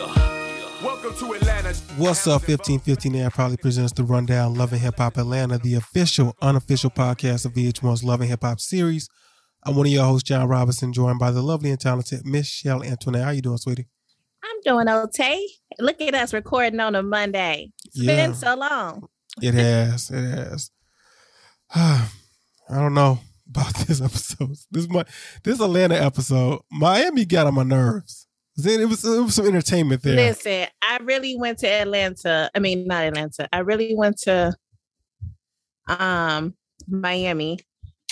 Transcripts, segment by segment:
Welcome to Atlanta. What's up, 1515 Air probably presents the Rundown Love and Hip Hop Atlanta, the official, unofficial podcast of VH1's Love and Hip Hop series. I'm one of your hosts, John Robinson, joined by the lovely and talented Michelle Antoinette. How you doing, sweetie? I'm doing okay. Look at us recording on a Monday. It's Yeah. been so long. It has, it has. I don't know about this episode. This my this Atlanta episode. Miami got on my nerves. It was it was some entertainment there. Listen, I really went to Atlanta. I mean, not Atlanta. I really went to um Miami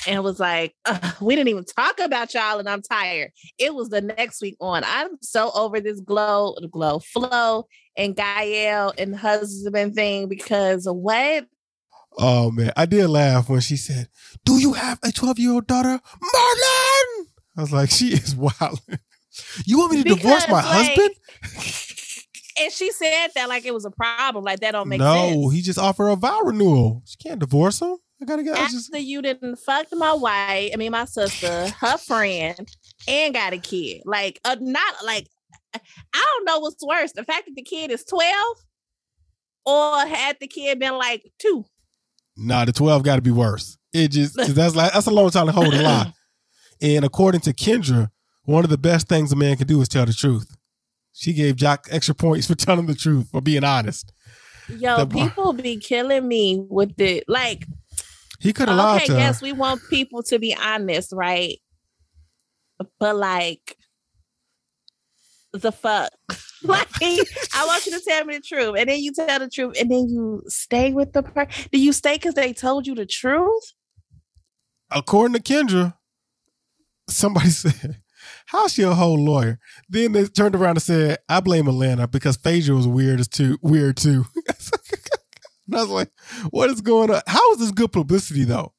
and was like, we didn't even talk about y'all, and I'm tired. It was the next week on. I'm so over this glow, glow, flow, and Gael and husband thing because what? Oh man, I did laugh when she said, "Do you have a 12 year old daughter, Marlon?" I was like, "She is wild. You want me to divorce my like, husband?" And she said that like it was a problem. Like that don't make no, sense. he just offered a vow renewal. She can't divorce him. I gotta get. After just you didn't fuck my wife, I mean my sister, her friend, and got a kid. Like uh, not like I don't know what's worse, the fact that the kid is 12 or had the kid been like two. nah. The 12 got to be worse. It just that's like that's a long time to hold a lie. And according to Kendra, one of the best things a man can do is tell the truth. She gave Joc extra points for telling the truth, for being honest. Yo, The people be killing me with the like He could have lied okay, to her. yes, we want people to be honest, right? But like the fuck. like I want you to tell me the truth. And then you tell the truth and then you stay with the person. Do you stay because they told you the truth? according to Kendra, somebody said, "How's she a whole lawyer?" Then they turned around and said, "I blame Atlanta because Phaedra was weird as too weird too." and I was like, "What is going on? How is this good publicity though?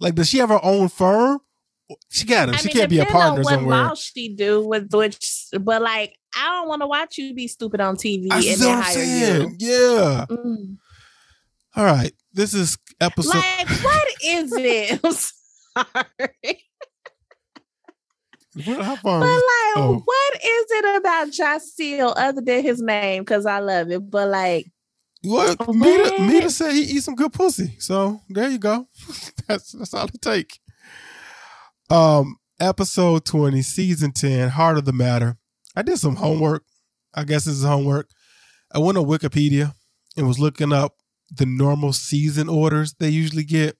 Like, does she have her own firm? She got it. I She mean, can't be a depending on partner what somewhere." law she do with which but like I don't want to watch you be stupid on TV I and then what I'm hire saying. Yeah. Mm. All right. This is episode. Like, what is it? I'm sorry. How far? But like, Oh. what is it about Jaceel other than his name? Because I love it. But like, What? What? Meda, Meda said he eat some good pussy. So there you go. that's that's all it take. Um, episode twenty, season ten, heart of the matter. I did some homework. I guess this is homework. I went on Wikipedia and was looking up the normal season orders they usually get,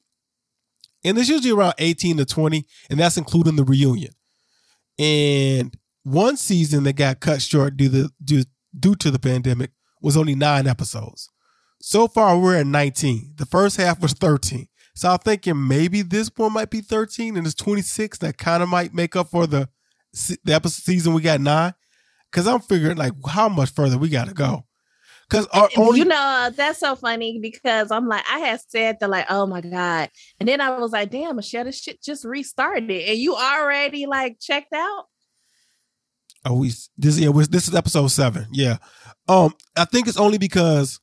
and it's usually around eighteen to twenty, and that's including the reunion. And one season that got cut short due to due, due to the pandemic was only nine episodes. So far, we're at 19. The first half was 13. So I'm thinking maybe this one might be 13 and it's 26. That kind of might make up for the, the episode season we got nine. Cause I'm figuring like how much further we got to go. Cause our only, you know, that's so funny because I'm like, I had said that, like, oh my God. And then I was like, damn, Michelle, this shit just restarted. And you already like checked out? oh, we, this, yeah, this is episode seven. Yeah. Um, I think it's only because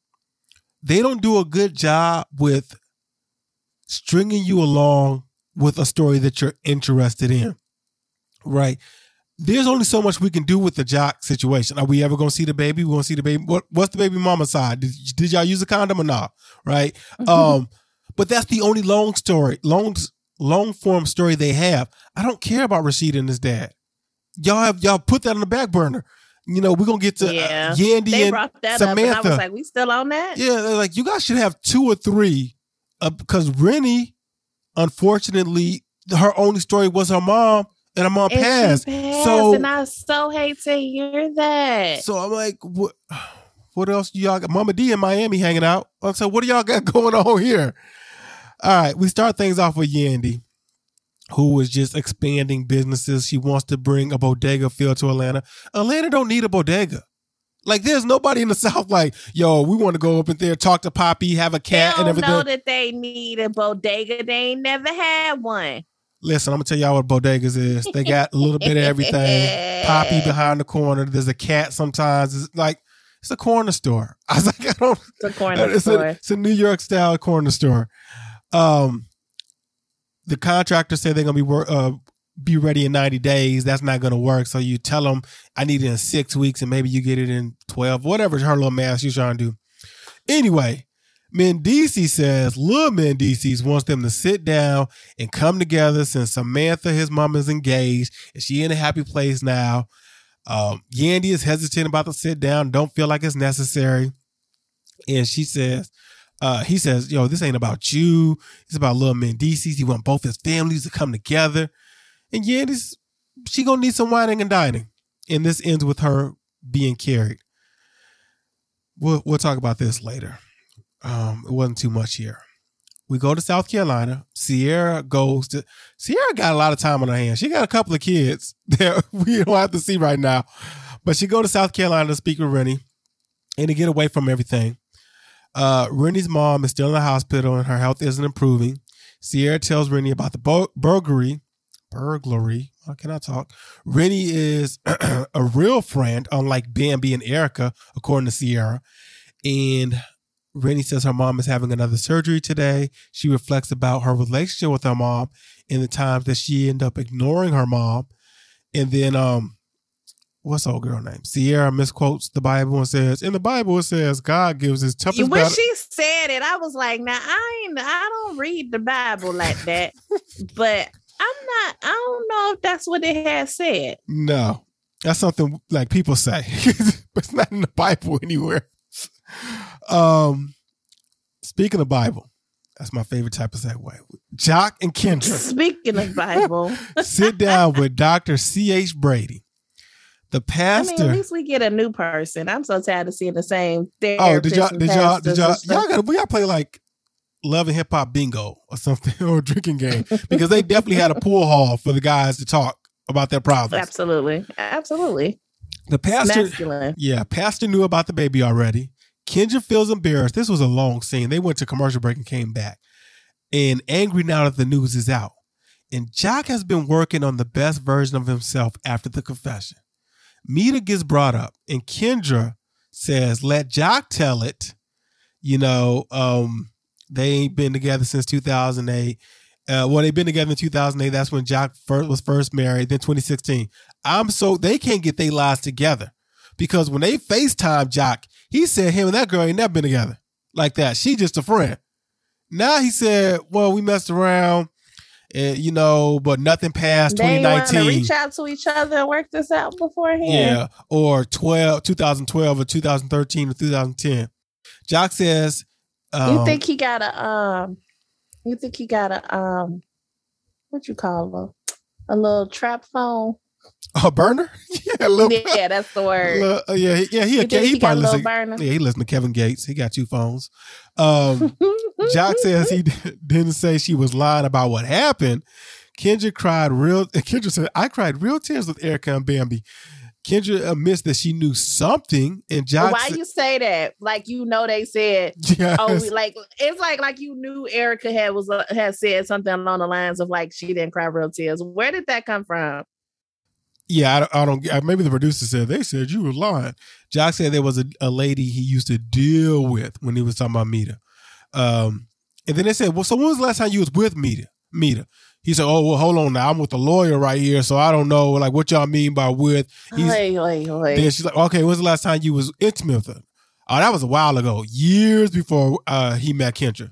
they don't do a good job with stringing you along with a story that you're interested in. Right. There's only so much we can do with the Joc situation. Are we ever going to see the baby? We're going to see the baby. What, what's the baby mama side? Did, did y'all use a condom or not? Right. Um, but that's the only long story, long, long form story they have. I don't care about Rasheeda and his dad. Y'all have y'all put that on the back burner. You know, we're gonna get to Yeah. uh, Yandy they and brought that up. And I Samantha. was like, we still on that? yeah, they're like you guys should have two or three, uh, because Renni, unfortunately, her only story was her mom, and her mom And she passed. So- and I so hate to hear that. So I'm like, what? What else do y'all got? Mama D in Miami hanging out. I said, what do y'all got going on here? All right, we start things off with Yandy, who was just expanding businesses. She wants to bring a bodega feel to Atlanta. Atlanta don't need a bodega. Like, there's nobody in the South like, yo, we want to go up in there, talk to Poppy, have a cat and don't everything. know that they need a bodega. They ain't never had one. Listen, I'm gonna tell y'all what bodegas is. They got a little bit of everything. Poppy behind the corner. There's a cat sometimes. It's like it's a corner store. I was like, I don't. The corner it's, store. a, it's a New York style corner store. Um, the contractor said they're gonna be wor- uh, be ready in 90 days. That's not going to work. So you tell them, I need it in six weeks and maybe you get it in 12, whatever her little math she's trying to do. Anyway, Mendeecees says Lil Mendeecees wants them to sit down and come together since Samantha, his mom, is engaged and she in a happy place now. Um, Yandy is hesitant about the sit down, don't feel like it's necessary. And she says, uh, he says, yo, this ain't about you. It's about Lil Mendeecees. He want both his families to come together. And Yandy's, she gonna need some whining and dining. And this ends with her being carried. We'll, we'll talk about this later. Um, it wasn't too much here. We go to South Carolina. Sierra goes to Sierra got a lot of time on her hands. She got a couple of kids that we don't have to see right now. But she go to South Carolina to speak with Renni and to get away from everything. Uh, Renni's mom is still in the hospital and her health isn't improving. Sierra tells Renni about the bur- burglary. Burglary. How can I talk? Renni is a real friend, unlike Bambi and Erica, according to Sierra. And Renni says her mom is having another surgery today. She reflects about her relationship with her mom and the times that she ended up ignoring her mom. And then um what's the old girl name? Sierra misquotes the Bible and says, in the Bible it says God gives his toughest when battle. she said it, I was like, "Now I ain't, I don't read the Bible like that." but I'm not. I don't know if that's what it has said. No. That's something like people say. but it's not in the Bible anywhere. Um speaking of Bible, that's my favorite type of segue. Joc and Kendra Speaking of Bible, sit down with Dr. C.H. Brady. The pastor. I mean, at least we get a new person. I'm so tired of seeing the same. oh, did y'all therapists and did y'all did y'all y'all gotta we gotta play like love and hip hop bingo or something or a drinking game. Because they definitely had a pool hall for the guys to talk about their problems. Absolutely, absolutely. The pastor Masculine. Yeah, Pastor knew about the baby already. Kendra feels embarrassed. This was a long scene. They went to commercial break and came back. And angry now that the news is out. And Joc has been working on the best version of himself after the confession. Meda gets brought up, and Kendra says, let Joc tell it. You know, um, they ain't been together since 2008. Uh, well, they've been together in 2008. That's when Jock first was first married. Then 2016. I'm so they can't get their lives together because when they FaceTime Joc, he said him and that girl ain't never been together like that. She just a friend. Now he said, well, we messed around, and you know, but nothing past They want to 2019. reach out to each other and work this out beforehand. Yeah, or 12, 2012 or 2013 or 2010. Joc says, um, you think he got a um? You think he got a um? What you call a a little trap phone? A burner? yeah, little, yeah, that's the word. little- uh, yeah, he- yeah, he, he, he probably listen. Yeah, he listened to Kevin Gates. He got two phones. Um, Joc says he didn't say she was lying about what happened. Kendra cried real. Kendra said, "I cried real tears with Erica and Bambi." Kendra admits that she knew something, and Joc. Why you say that? Like you know they said. Yes. Oh, we, like it's like like you knew Erica had was uh, had said something along the lines of like she didn't cry real tears. Where did that come from? Yeah, I don't, I don't. Maybe the producer said they said you were lying. Joc said there was a, a lady he used to deal with when he was talking about Meda. Um, and then they said, "Well, so when was the last time you was with Meda?" Meda. He said, "Oh, well, hold on now. I'm with a lawyer right here, so I don't know like what y'all mean by with." He's, Wait, wait, wait. then she's like, "Okay, when's the last time you was intimate with her?" Oh, that was a while ago, years before uh, he met Kendra.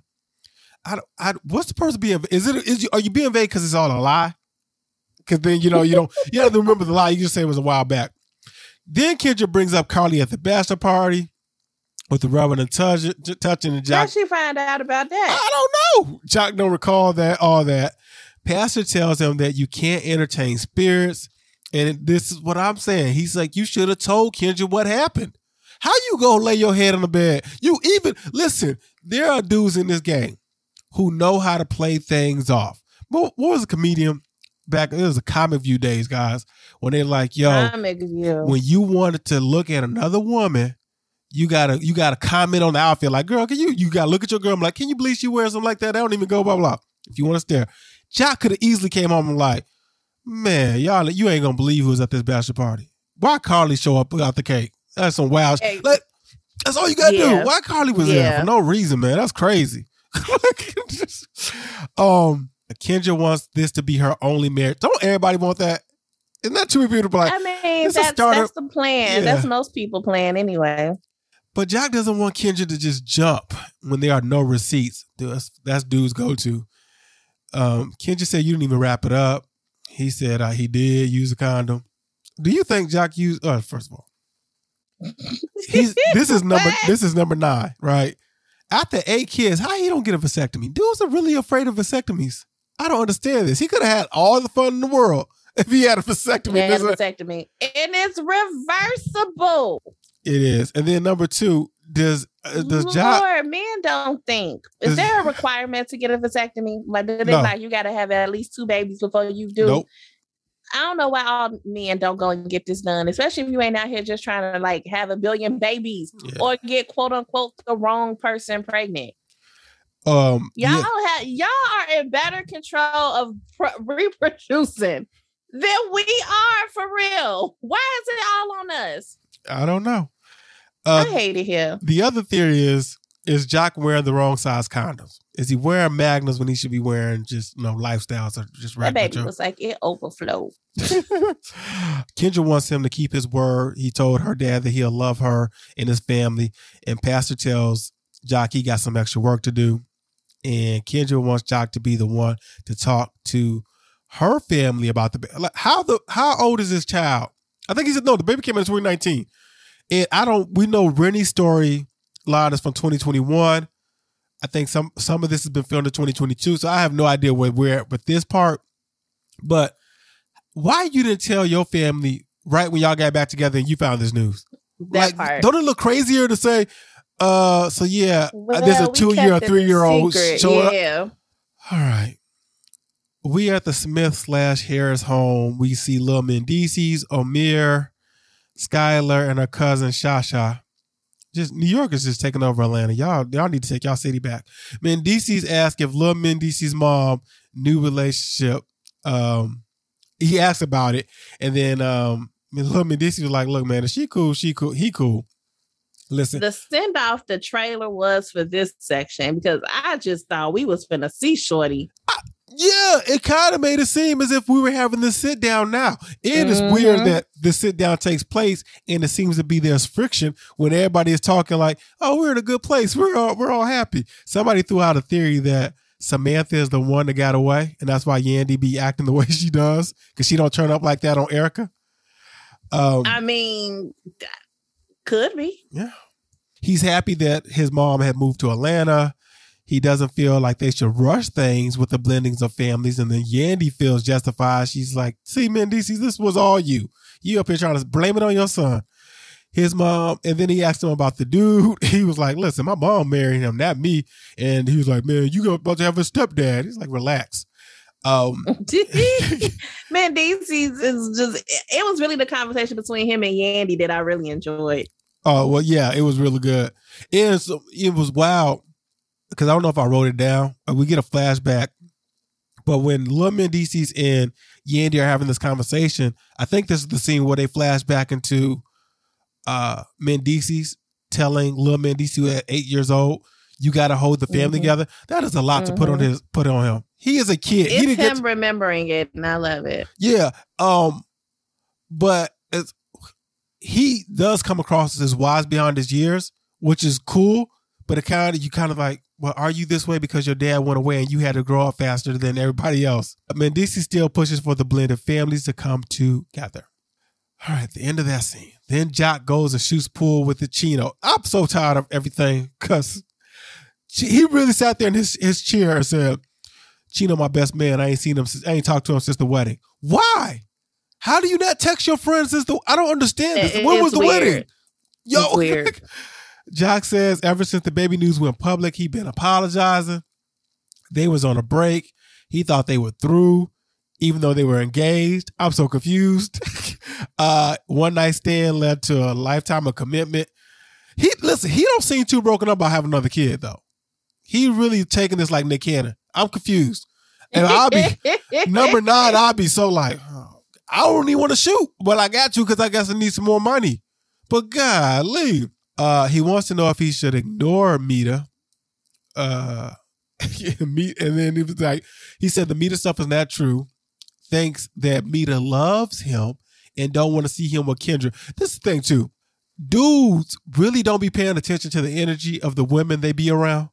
I, don't- I, what's the person being? Is it? Is you, are you being vague because it's all a lie? Because then you know you don't you have to remember the lie. You just say it was a while back. Then Kendra brings up Carly at the bachelor party with the rubbing and touch, touching and How she find out about that? I don't know. Joc don't recall that all that. Pastor tells him that you can't entertain spirits, and this is what I'm saying. He's like, you should have told Kendra what happened. How you go lay your head on the bed? You even listen. There are dudes in this game who know how to play things off. What, what was a comedian back? It was a comic view days, guys, when they're like, "Yo, when you wanted to look at another woman, you gotta you gotta comment on the outfit. Like, girl, can you you gotta look at your girl? I'm like, can you believe she wears something like that? I don't even go blah blah. If you want to stare, Joc could have easily came home and like, man, y'all, you ain't gonna believe who was at this bachelor party. Why Carly show up without the cake? That's some wild. Hey. Like, that's all you gotta Yeah. do. Why Carly was there for no reason, man? That's crazy. um, Kendra wants this to be her only marriage. Don't everybody want that? Isn't that too beautiful? Like, I mean, that's, that's the plan. Yeah. That's most people plan anyway. but Jack doesn't want Kendra to just jump when there are no receipts. That's, that's dude's go to. Um, Kendra said you didn't even wrap it up. He said uh, he did use a condom. Do you think Jack used? Uh, first of all, this is number this is number nine, right? After eight kids, how he don't get a vasectomy? Dudes are really afraid of vasectomies. I don't understand this. He could have had all the fun in the world if he had a vasectomy. This is- vasectomy. And it's reversible. It is. And then number two, does uh, does? Lord, men don't think. Is Does- there a requirement to get a vasectomy? Like, do they No. like you got to have at least two babies before you do? Nope. I don't know why all men don't go and get this done, especially if you ain't out here just trying to like have a billion babies Yeah. or get quote unquote the wrong person pregnant. Um, Y'all yeah, have y'all are in better control of pr- reproducing than we are for real. Why is it all on us? I don't know. I Uh, hate it here. the other theory is is Joc wearing the wrong size condoms? Is he wearing magnums when he should be wearing just you know lifestyles or just That regular? baby was like it overflowed. Kendra wants him to keep his word. He told her dad that he'll love her and his family. And Pastor tells Joc he got some extra work to do. And Kendra wants Joc to be the one to talk to her family about the ba- how the how old is this child? I think he said no. The baby came in 2019, and I don't. We know Renni's story line is from 2021. I think some some of this has been filmed in 2022, so I have no idea where we're at with this part. But why you didn't tell your family right when y'all got back together and you found this news? That like, part. don't it look crazier to say, uh, so yeah, Well, there's a two year or kept it a three year old up? Yeah. All right. We at the Smith slash Harris home. We see Lil Mendeecees, Omir, Skylar, and her cousin Shasha. Just New York is just taking over Atlanta. Y'all, y'all need to take y'all city back. Mendeecees asked if Lil Mendeecees' mom new relationship. Um, he asked about it, and then um, Lil Mendeecees was like, "Look, man, if she cool, she cool, he cool." Listen, The send off the trailer was for this section because I just thought we was finna see Shorty. Yeah, it kind of made it seem as if we were having the sit down now. It is Mhm. weird that the sit down takes place and it seems to be there's friction when everybody is talking like, "Oh, we're in a good place. We're all we're all happy." Somebody threw out a theory that Samantha is the one that got away, and that's why Yandy be acting the way she does because she don't turn up like that on Erica. Um, I mean, could be. yeah. He's happy that his mom had moved to Atlanta. He doesn't feel like they should rush things with the blendings of families. And then Yandy feels justified. She's like, see, Mendeecees, this was all you. You up here trying to blame it on your son. His mom, and then he asked him about the dude. He was like, listen, my mom married him, not me. And he was like, man, you about to have a stepdad. He's like, relax. Um, Man, DC is just it was really the conversation between him and Yandy that I really enjoyed. Oh well, yeah, it was really good. It was, it was wild because I don't know if I wrote it down. We get a flashback, but when Lil Mendeecees and Yandy are having this conversation, I think this is the scene where they flash back into uh Mendeecees telling Lil Mendeecees at eight years old, "You got to hold the family Mhm. together." That is a lot to put on Mhm. his put on him. He is a kid. he It's him remembering it, and I love it. yeah. Um, but he does come across as wise beyond his years, which is cool. But it kind of you kind of like, well, are you this way because your dad went away and you had to grow up faster than everybody else? Mendeecees still pushes for the blended families to come together. All right, the end of that scene. Then Joc goes and shoots pool with the Chino. I'm so tired of everything because he really sat there in his, his chair and said, Chino, my best man. I ain't seen him. Since, I ain't talked to him since the wedding. Why? How do you not text your friends since the? I don't understand this. It- when was the weird. wedding? Yo, weird. Joc says ever since the baby news went public, he been apologizing. They was on a break. He thought they were through, even though they were engaged. I'm so confused. uh, one night stand led to a lifetime of commitment. He listen. He don't seem too broken up about having another kid though. He really taking this like Nick Cannon. I'm confused. And I'll be number nine. I'll be so like, oh, I don't even want to shoot, but I got to because I guess I need some more money. But golly, uh, he wants to know if he should ignore Meda. Uh, and then he was like, he said the Meda stuff is not true. Thinks that Meda loves him and don't want to see him with Kendra. This is the thing too. Dudes really don't be paying attention to the energy of the women they be around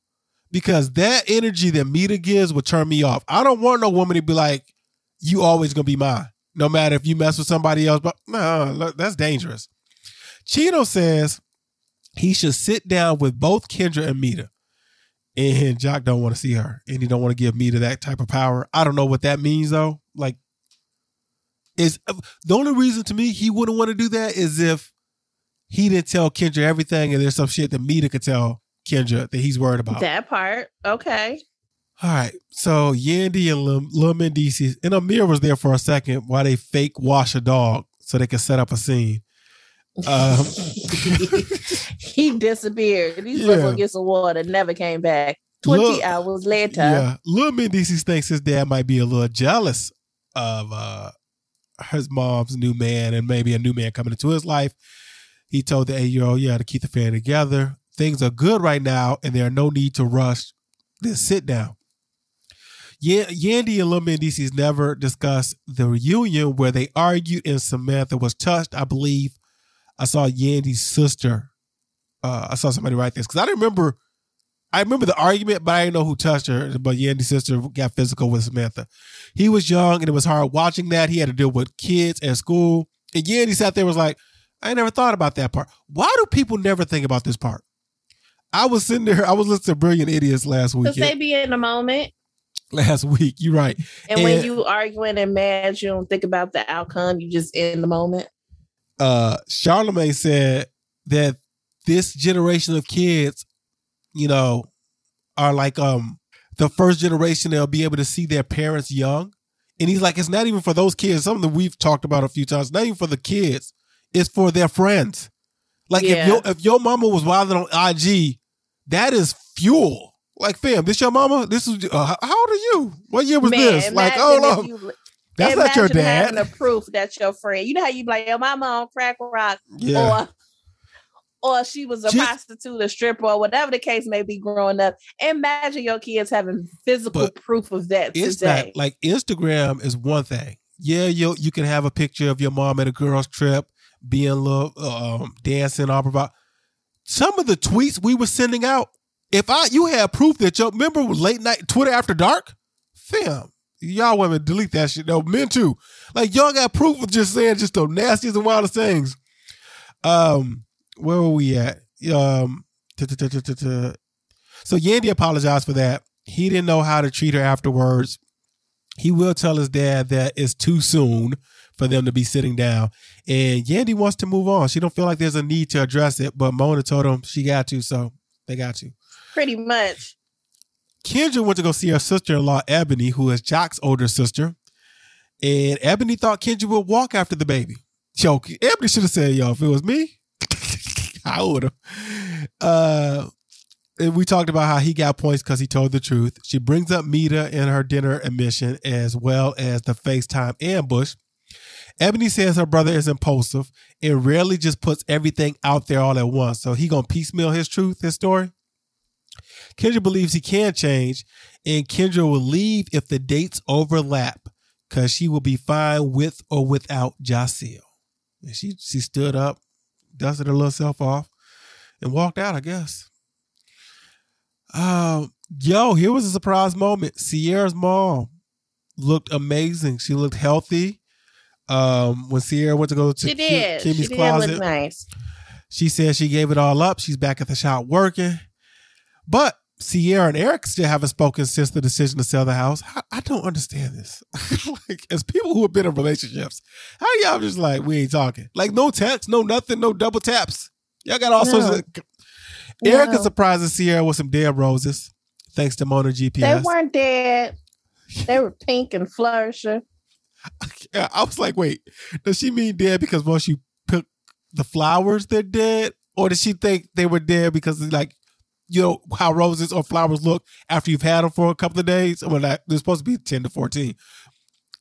because that energy that Meda gives will turn me off. I don't want no woman to be like, you always gonna be mine, no matter if you mess with somebody else. But no, that's dangerous. Chino says he should sit down with both Kendra and Meda. And Joc don't want to see her, and he don't want to give Meda that type of power. I don't know what that means though. Like, is the only reason to me he wouldn't want to do that is if he didn't tell Kendra everything, and there's some shit that Meda could tell Kendra that he's worried about. That part, okay. All right, so Yandy and Lil, Lil Mendeecees and Amir was there for a second while they fake wash a dog so they could set up a scene. Um, he disappeared. He's yeah. going to get some water. Never came back. Twenty Lil, hours later. Yeah, Lil Mendeecees thinks his dad might be a little jealous of uh, his mom's new man and maybe a new man coming into his life. He told the eight year old, "Yeah, to keep the family together. Things are good right now, and there are no need to rush. Just sit down." Y- Yandy and Lil Mendeecees never discussed the reunion where they argued and Samantha was touched. I believe I saw Yandy's sister. Uh, I saw somebody write this because I didn't remember. I remember the argument, but I didn't know who touched her. But Yandy's sister got physical with Samantha. He was young and it was hard watching that. He had to deal with kids at school. And Yandy sat there was like, I never thought about that part. Why do people never think about this part? I was sitting there, I was listening to Brilliant Idiots last week. Because they be in the moment. Last week, you're right. And, and when you arguing and mad, you don't think about the outcome. You just in the moment uh Charlemagne said that this generation of kids, you know, are like um the first generation they'll be able to see their parents young. And he's like, it's not even for those kids, something that we've talked about a few times, not even for the kids, it's for their friends. Like yeah. if your if your mama was wilding on IG, that is fuel. Like, fam, this your mama? This is uh, how old are you? What year was Man, this? Like, oh no. That's not your dad. Having a proof that's your friend. You know how you be like, "Yo, my mom crack rock," yeah. or or she was a Just, prostitute, a stripper, or whatever the case may be growing up. Imagine your kids having physical proof of that today. Not, like Instagram is one thing. Yeah, you you can have a picture of your mom at a girl's trip, being little um, dancing all about. Some of the tweets we were sending out, if I you had proof that your remember late night Twitter after dark, fam, y'all women delete that shit. No, men too. Like y'all got proof of just saying just the nastiest and wildest things. Um, where were we at? Um, so Yandy apologized for that. He didn't know how to treat her afterwards. He will tell his dad that it's too soon for them to be sitting down. And Yandy wants to move on. She don't feel like there's a need to address it, but Mona told him she got to, so they got to. Pretty much. Kendra went to go see her sister-in-law Ebony, who is Joc's older sister, and Ebony thought Kendra would walk after the baby. Yo, Ebony should have said, "Yo, if it was me, I would have." Uh, and we talked about how he got points because he told the truth. She brings up Meda in her dinner admission as well as the FaceTime ambush. Ebony says her brother is impulsive and rarely just puts everything out there all at once. So he gonna piecemeal his truth, his story. Kendra believes he can change, and Kendra will leave if the dates overlap because she will be fine with or without Jaceel. And she she stood up, dusted her little self off, and walked out, I guess. Um, yo, here was a surprise moment. Sierra's mom looked amazing. She looked healthy. Um, when Sierra went to go to she did. Kimmy's she did closet, look nice. She said she gave it all up. She's back at the shop working. But Sierra and Eric still haven't spoken since the decision to sell the house. I, I don't understand this. like, as people who have been in relationships, how y'all just like we ain't talking? Like no text, no nothing, no double taps. Y'all got all no. sorts of. No. Erica surprises Sierra with some dead roses, thanks to Mona GPS. They weren't dead. They were pink and flourishing. I was like, wait, does she mean dead because once you pick the flowers, they're dead, or does she think they were dead because like you know how roses or flowers look after you've had them for a couple of days. Well, they're supposed to be ten to fourteen.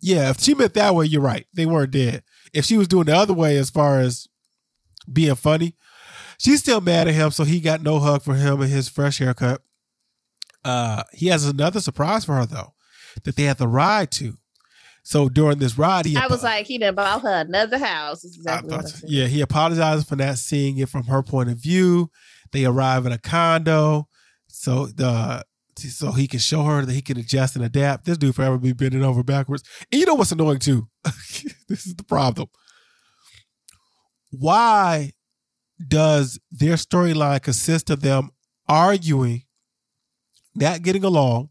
Yeah, if she meant that way, you're right. They weren't dead. If she was doing the other way, as far as being funny, she's still mad at him. So he got no hug for him and his fresh haircut. Uh, he has another surprise for her though, that they have to ride to. So during this ride, he I was like, he done bought her another house. Exactly I yeah, he apologized for not seeing it from her point of view. They arrive at a condo, so the so he can show her that he can adjust and adapt. This dude forever be bending over backwards. And you know what's annoying too? this is the problem. Why does their storyline consist of them arguing, not getting along,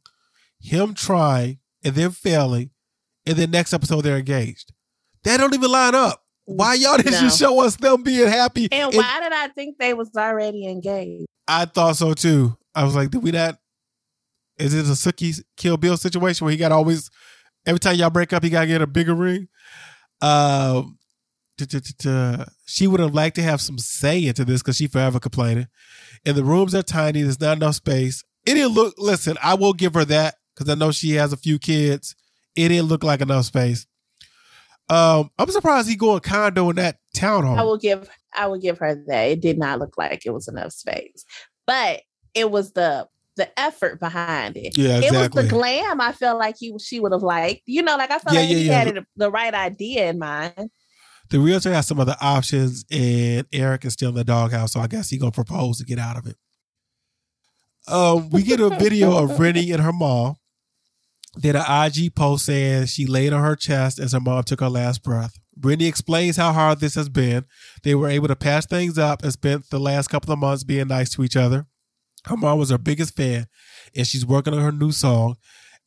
him trying, and then failing, and then next episode they're engaged? That don't even line up. Why y'all didn't No. just show us them being happy? And and- why did I think they was already engaged? I thought so too. I was like, did we not? Is it a Suki Kill Bill situation where he got always every time y'all break up, he gotta get a bigger ring? Um, she would have liked to have some say into this because she forever complaining. And the rooms are tiny. There's not enough space. It didn't look. Listen, I will give her that because I know she has a few kids. It didn't look like enough space. Um, I'm surprised he go a condo in that townhome. I will give I will give her that. It did not look like it was enough space. But it was the the effort behind it. yeah, exactly. It was the glam I felt like he she would have liked. You know, like I felt Yeah, like yeah, he yeah. had it, the right idea in mind. the realtor has some other options, and Eric is still in the doghouse, so I guess he gonna propose to get out of it. Um, we get a video of Renni and her mom. Did an IG post saying she laid on her chest as her mom took her last breath. Brittany explains how hard this has been. They were able to patch things up and spent the last couple of months being nice to each other. Her mom was her biggest fan, and she's working on her new song.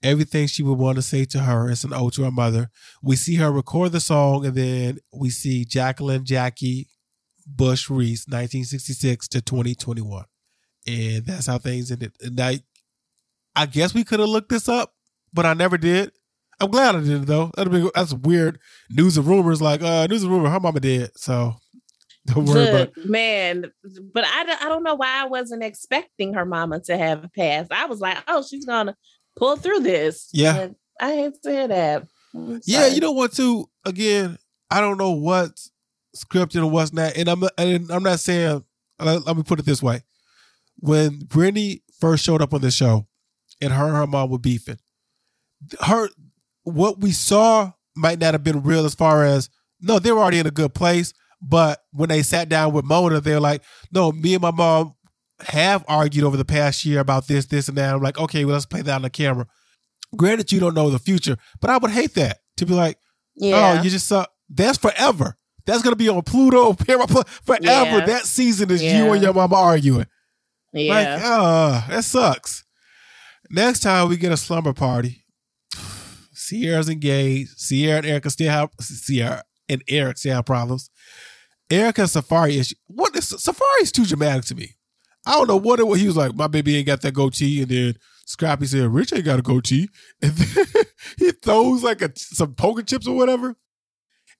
Everything she would want to say to her is an ode to her mother. We see her record the song, and then we see Jacqueline Jackie Bush Reese, 1966 to 2021. And that's how things ended. And I, I guess we could have looked this up, but I never did. I'm glad I did though. That'd be that's weird news and rumors. Like uh, news and rumor, her mama did. So don't worry about. Look, man, but I, don't- I don't know why I wasn't expecting her mama to have passed. I was like, oh, she's gonna pull through this. Yeah. I hate to hear that. Yeah, you know what? Too again, I don't know what's scripted and what's not, and I'm and I'm not saying. Let, let me put it this way: when Brittany first showed up on the show, and her and her mom were beefing, her what we saw might not have been real as far as no, they were already in a good place. But when they sat down with Mona, they're like, no, me and my mom have argued over the past year about this, this, and that. I'm like, okay, well, let's play that on the camera. Granted, you don't know the future, but I would hate that to be like, yeah. Oh, you just saw that's forever. That's gonna be on Pluto, forever. Yeah. That season is you and your mama arguing. yeah. Like, uh, that sucks. Next time we get a slumber party. Sierra's engaged. Sierra and Erica still have Sierra and Eric still have problems. Erica Safaree issue. What is Safaree's too dramatic to me. I don't know what it was. He was like, my baby ain't got that goatee, and then Scrappy said, Rich ain't got a goatee. And then he throws like a, some poker chips or whatever.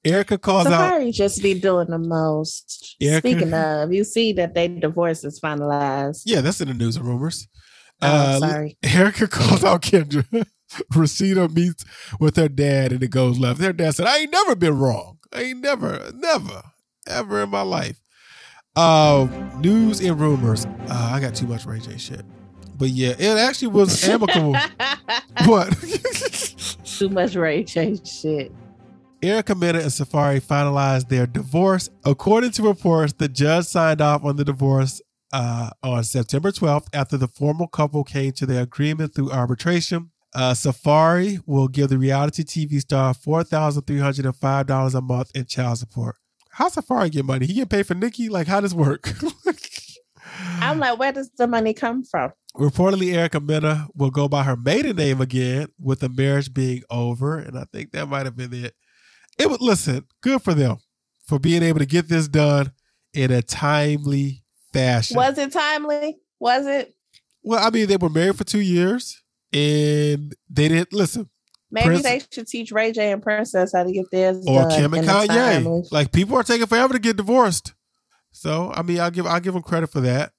Erica calls out Safaree just be doing the most. Yeah, Speaking of, you see that they divorce is finalized. Yeah, that's in the news and rumors. Oh, Uh, sorry. Erica calls out Kendra. Rasheeda meets with her dad and it goes left. Her dad said, I ain't never been wrong. I ain't never, never, ever in my life. Um, news and rumors. Uh, I got too much Ray J shit. But yeah, it actually was amicable. what? Too much Ray J shit. Erica Mena and Safaree finalized their divorce. According to reports, the judge signed off on the divorce uh, on September 12th after the formal couple came to their agreement through arbitration. Uh, Safaree will give the reality TV star $4,305 a month in child support. How Safaree get money? He get paid for Nikki? Like, how does work? I'm like, where does the money come from? Reportedly, Erica Mena will go by her maiden name again, with the marriage being over, and I think that might have been it. It was listen, good for them for being able to get this done in a timely fashion. Was it timely? Was it? Well, I mean, they were married for two years, and they didn't listen. Maybe Prince- they should teach Ray J and Princess how to get theirs Or done Kim and Kanye, like people are taking forever to get divorced. So, I mean, I'll give I'll give them credit for that.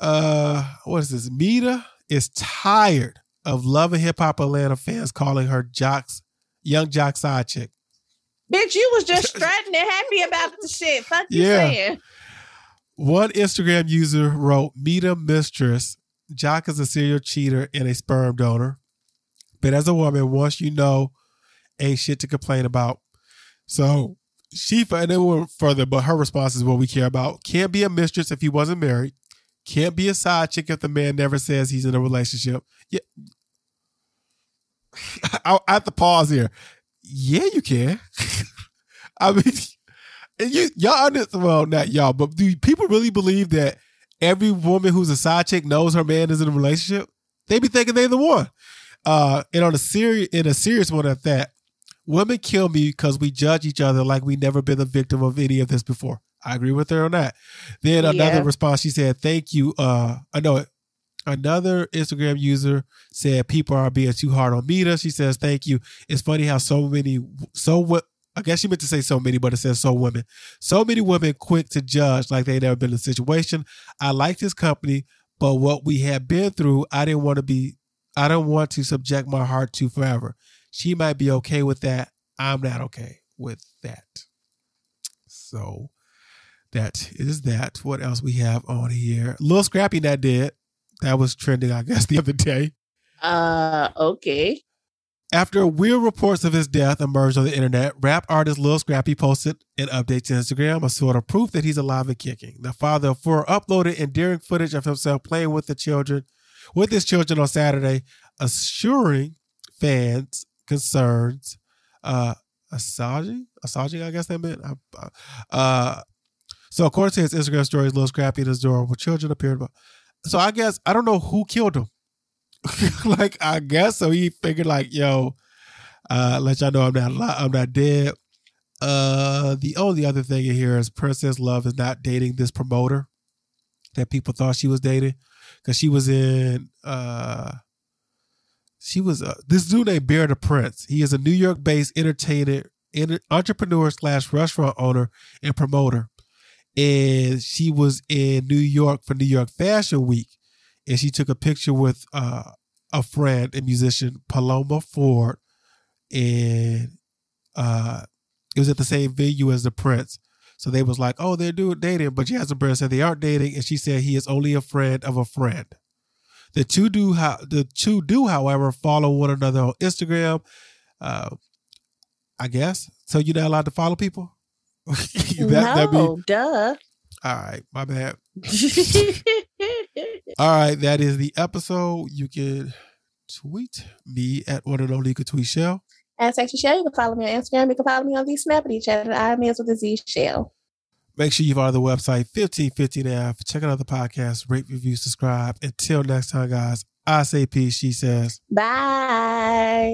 Uh, what is this? Meda is tired of loving hip hop Atlanta fans calling her Joc's, young Joc side chick. Bitch, you was just strutting and happy about the shit. Fuck you Yeah. saying. One Instagram user wrote, Meda Mistress Joc is a serial cheater and a sperm donor. But as a woman, once you know, ain't shit to complain about. So she and it went further, but her response is what we care about. Can't be a mistress if he wasn't married. Can't be a side chick if the man never says he's in a relationship. Yeah. I, I have to pause here. Yeah, you can. I mean, you y'all well, not y'all, but do people really believe that every woman who's a side chick knows her man is in a relationship? They be thinking they're the one. Uh, and on a serious, in a serious one at that, women kill me because we judge each other like we never been the victim of any of this before. I agree with her on that. Then another Yeah. response, she said, "Thank you." Uh, I know it. Another Instagram user said, "People are being too hard on Meda." She says, "Thank you." It's funny how so many, so what? I guess she meant to say so many, but it says so women. So many women quick to judge like they never been in a situation. I like this company, but what we have been through, I didn't want to be. I don't want to subject my heart to forever. She might be okay with that. I'm not okay with that. So that is that. What else we have on here? Little Scrappy that did. That was trending, I guess, the other day. Uh, okay. After weird reports of his death emerged on the internet, rap artist Lil Scrappy posted an update to Instagram, a sort of proof that he's alive and kicking. The father of four uploaded endearing footage of himself playing with the children, with his children on Saturday, assuring fans concerns. Uh, Assange, Assange, I guess that meant. Uh, so according to his Instagram stories, Lil Scrappy and his adorable children appeared. So I guess I don't know who killed him. like I guess so. He figured like, yo, uh, let y'all know I'm not I'm not dead. Uh, the only other thing in here is Princess Love is not dating this promoter that people thought she was dating because she was in uh she was uh, this dude named Bear the Prince. He is a New York based entertainer, enter, entrepreneur slash restaurant owner and promoter. And she was in New York for New York Fashion Week, and she took a picture with uh, a friend and musician Paloma Ford, and uh, it was at the same venue as the Prince. So they was like, "Oh, they're doing dating," but Jasmine Brand said they aren't dating, and she said he is only a friend of a friend. The two do how the two do, however, follow one another on Instagram. Uh, I guess so. You're not allowed to follow people. that, that be, no, duh. all right. My bad. All right, that is the episode. You can tweet me at one and can tweet Shell. As Sexy Shell, you can follow me on Instagram. You can follow me on the Snappity chat at I Meals with a Z Shell. Make sure you follow the website 1515F. Check out other podcasts, rate, review, subscribe. Until next time, guys, I say peace. She says. Bye.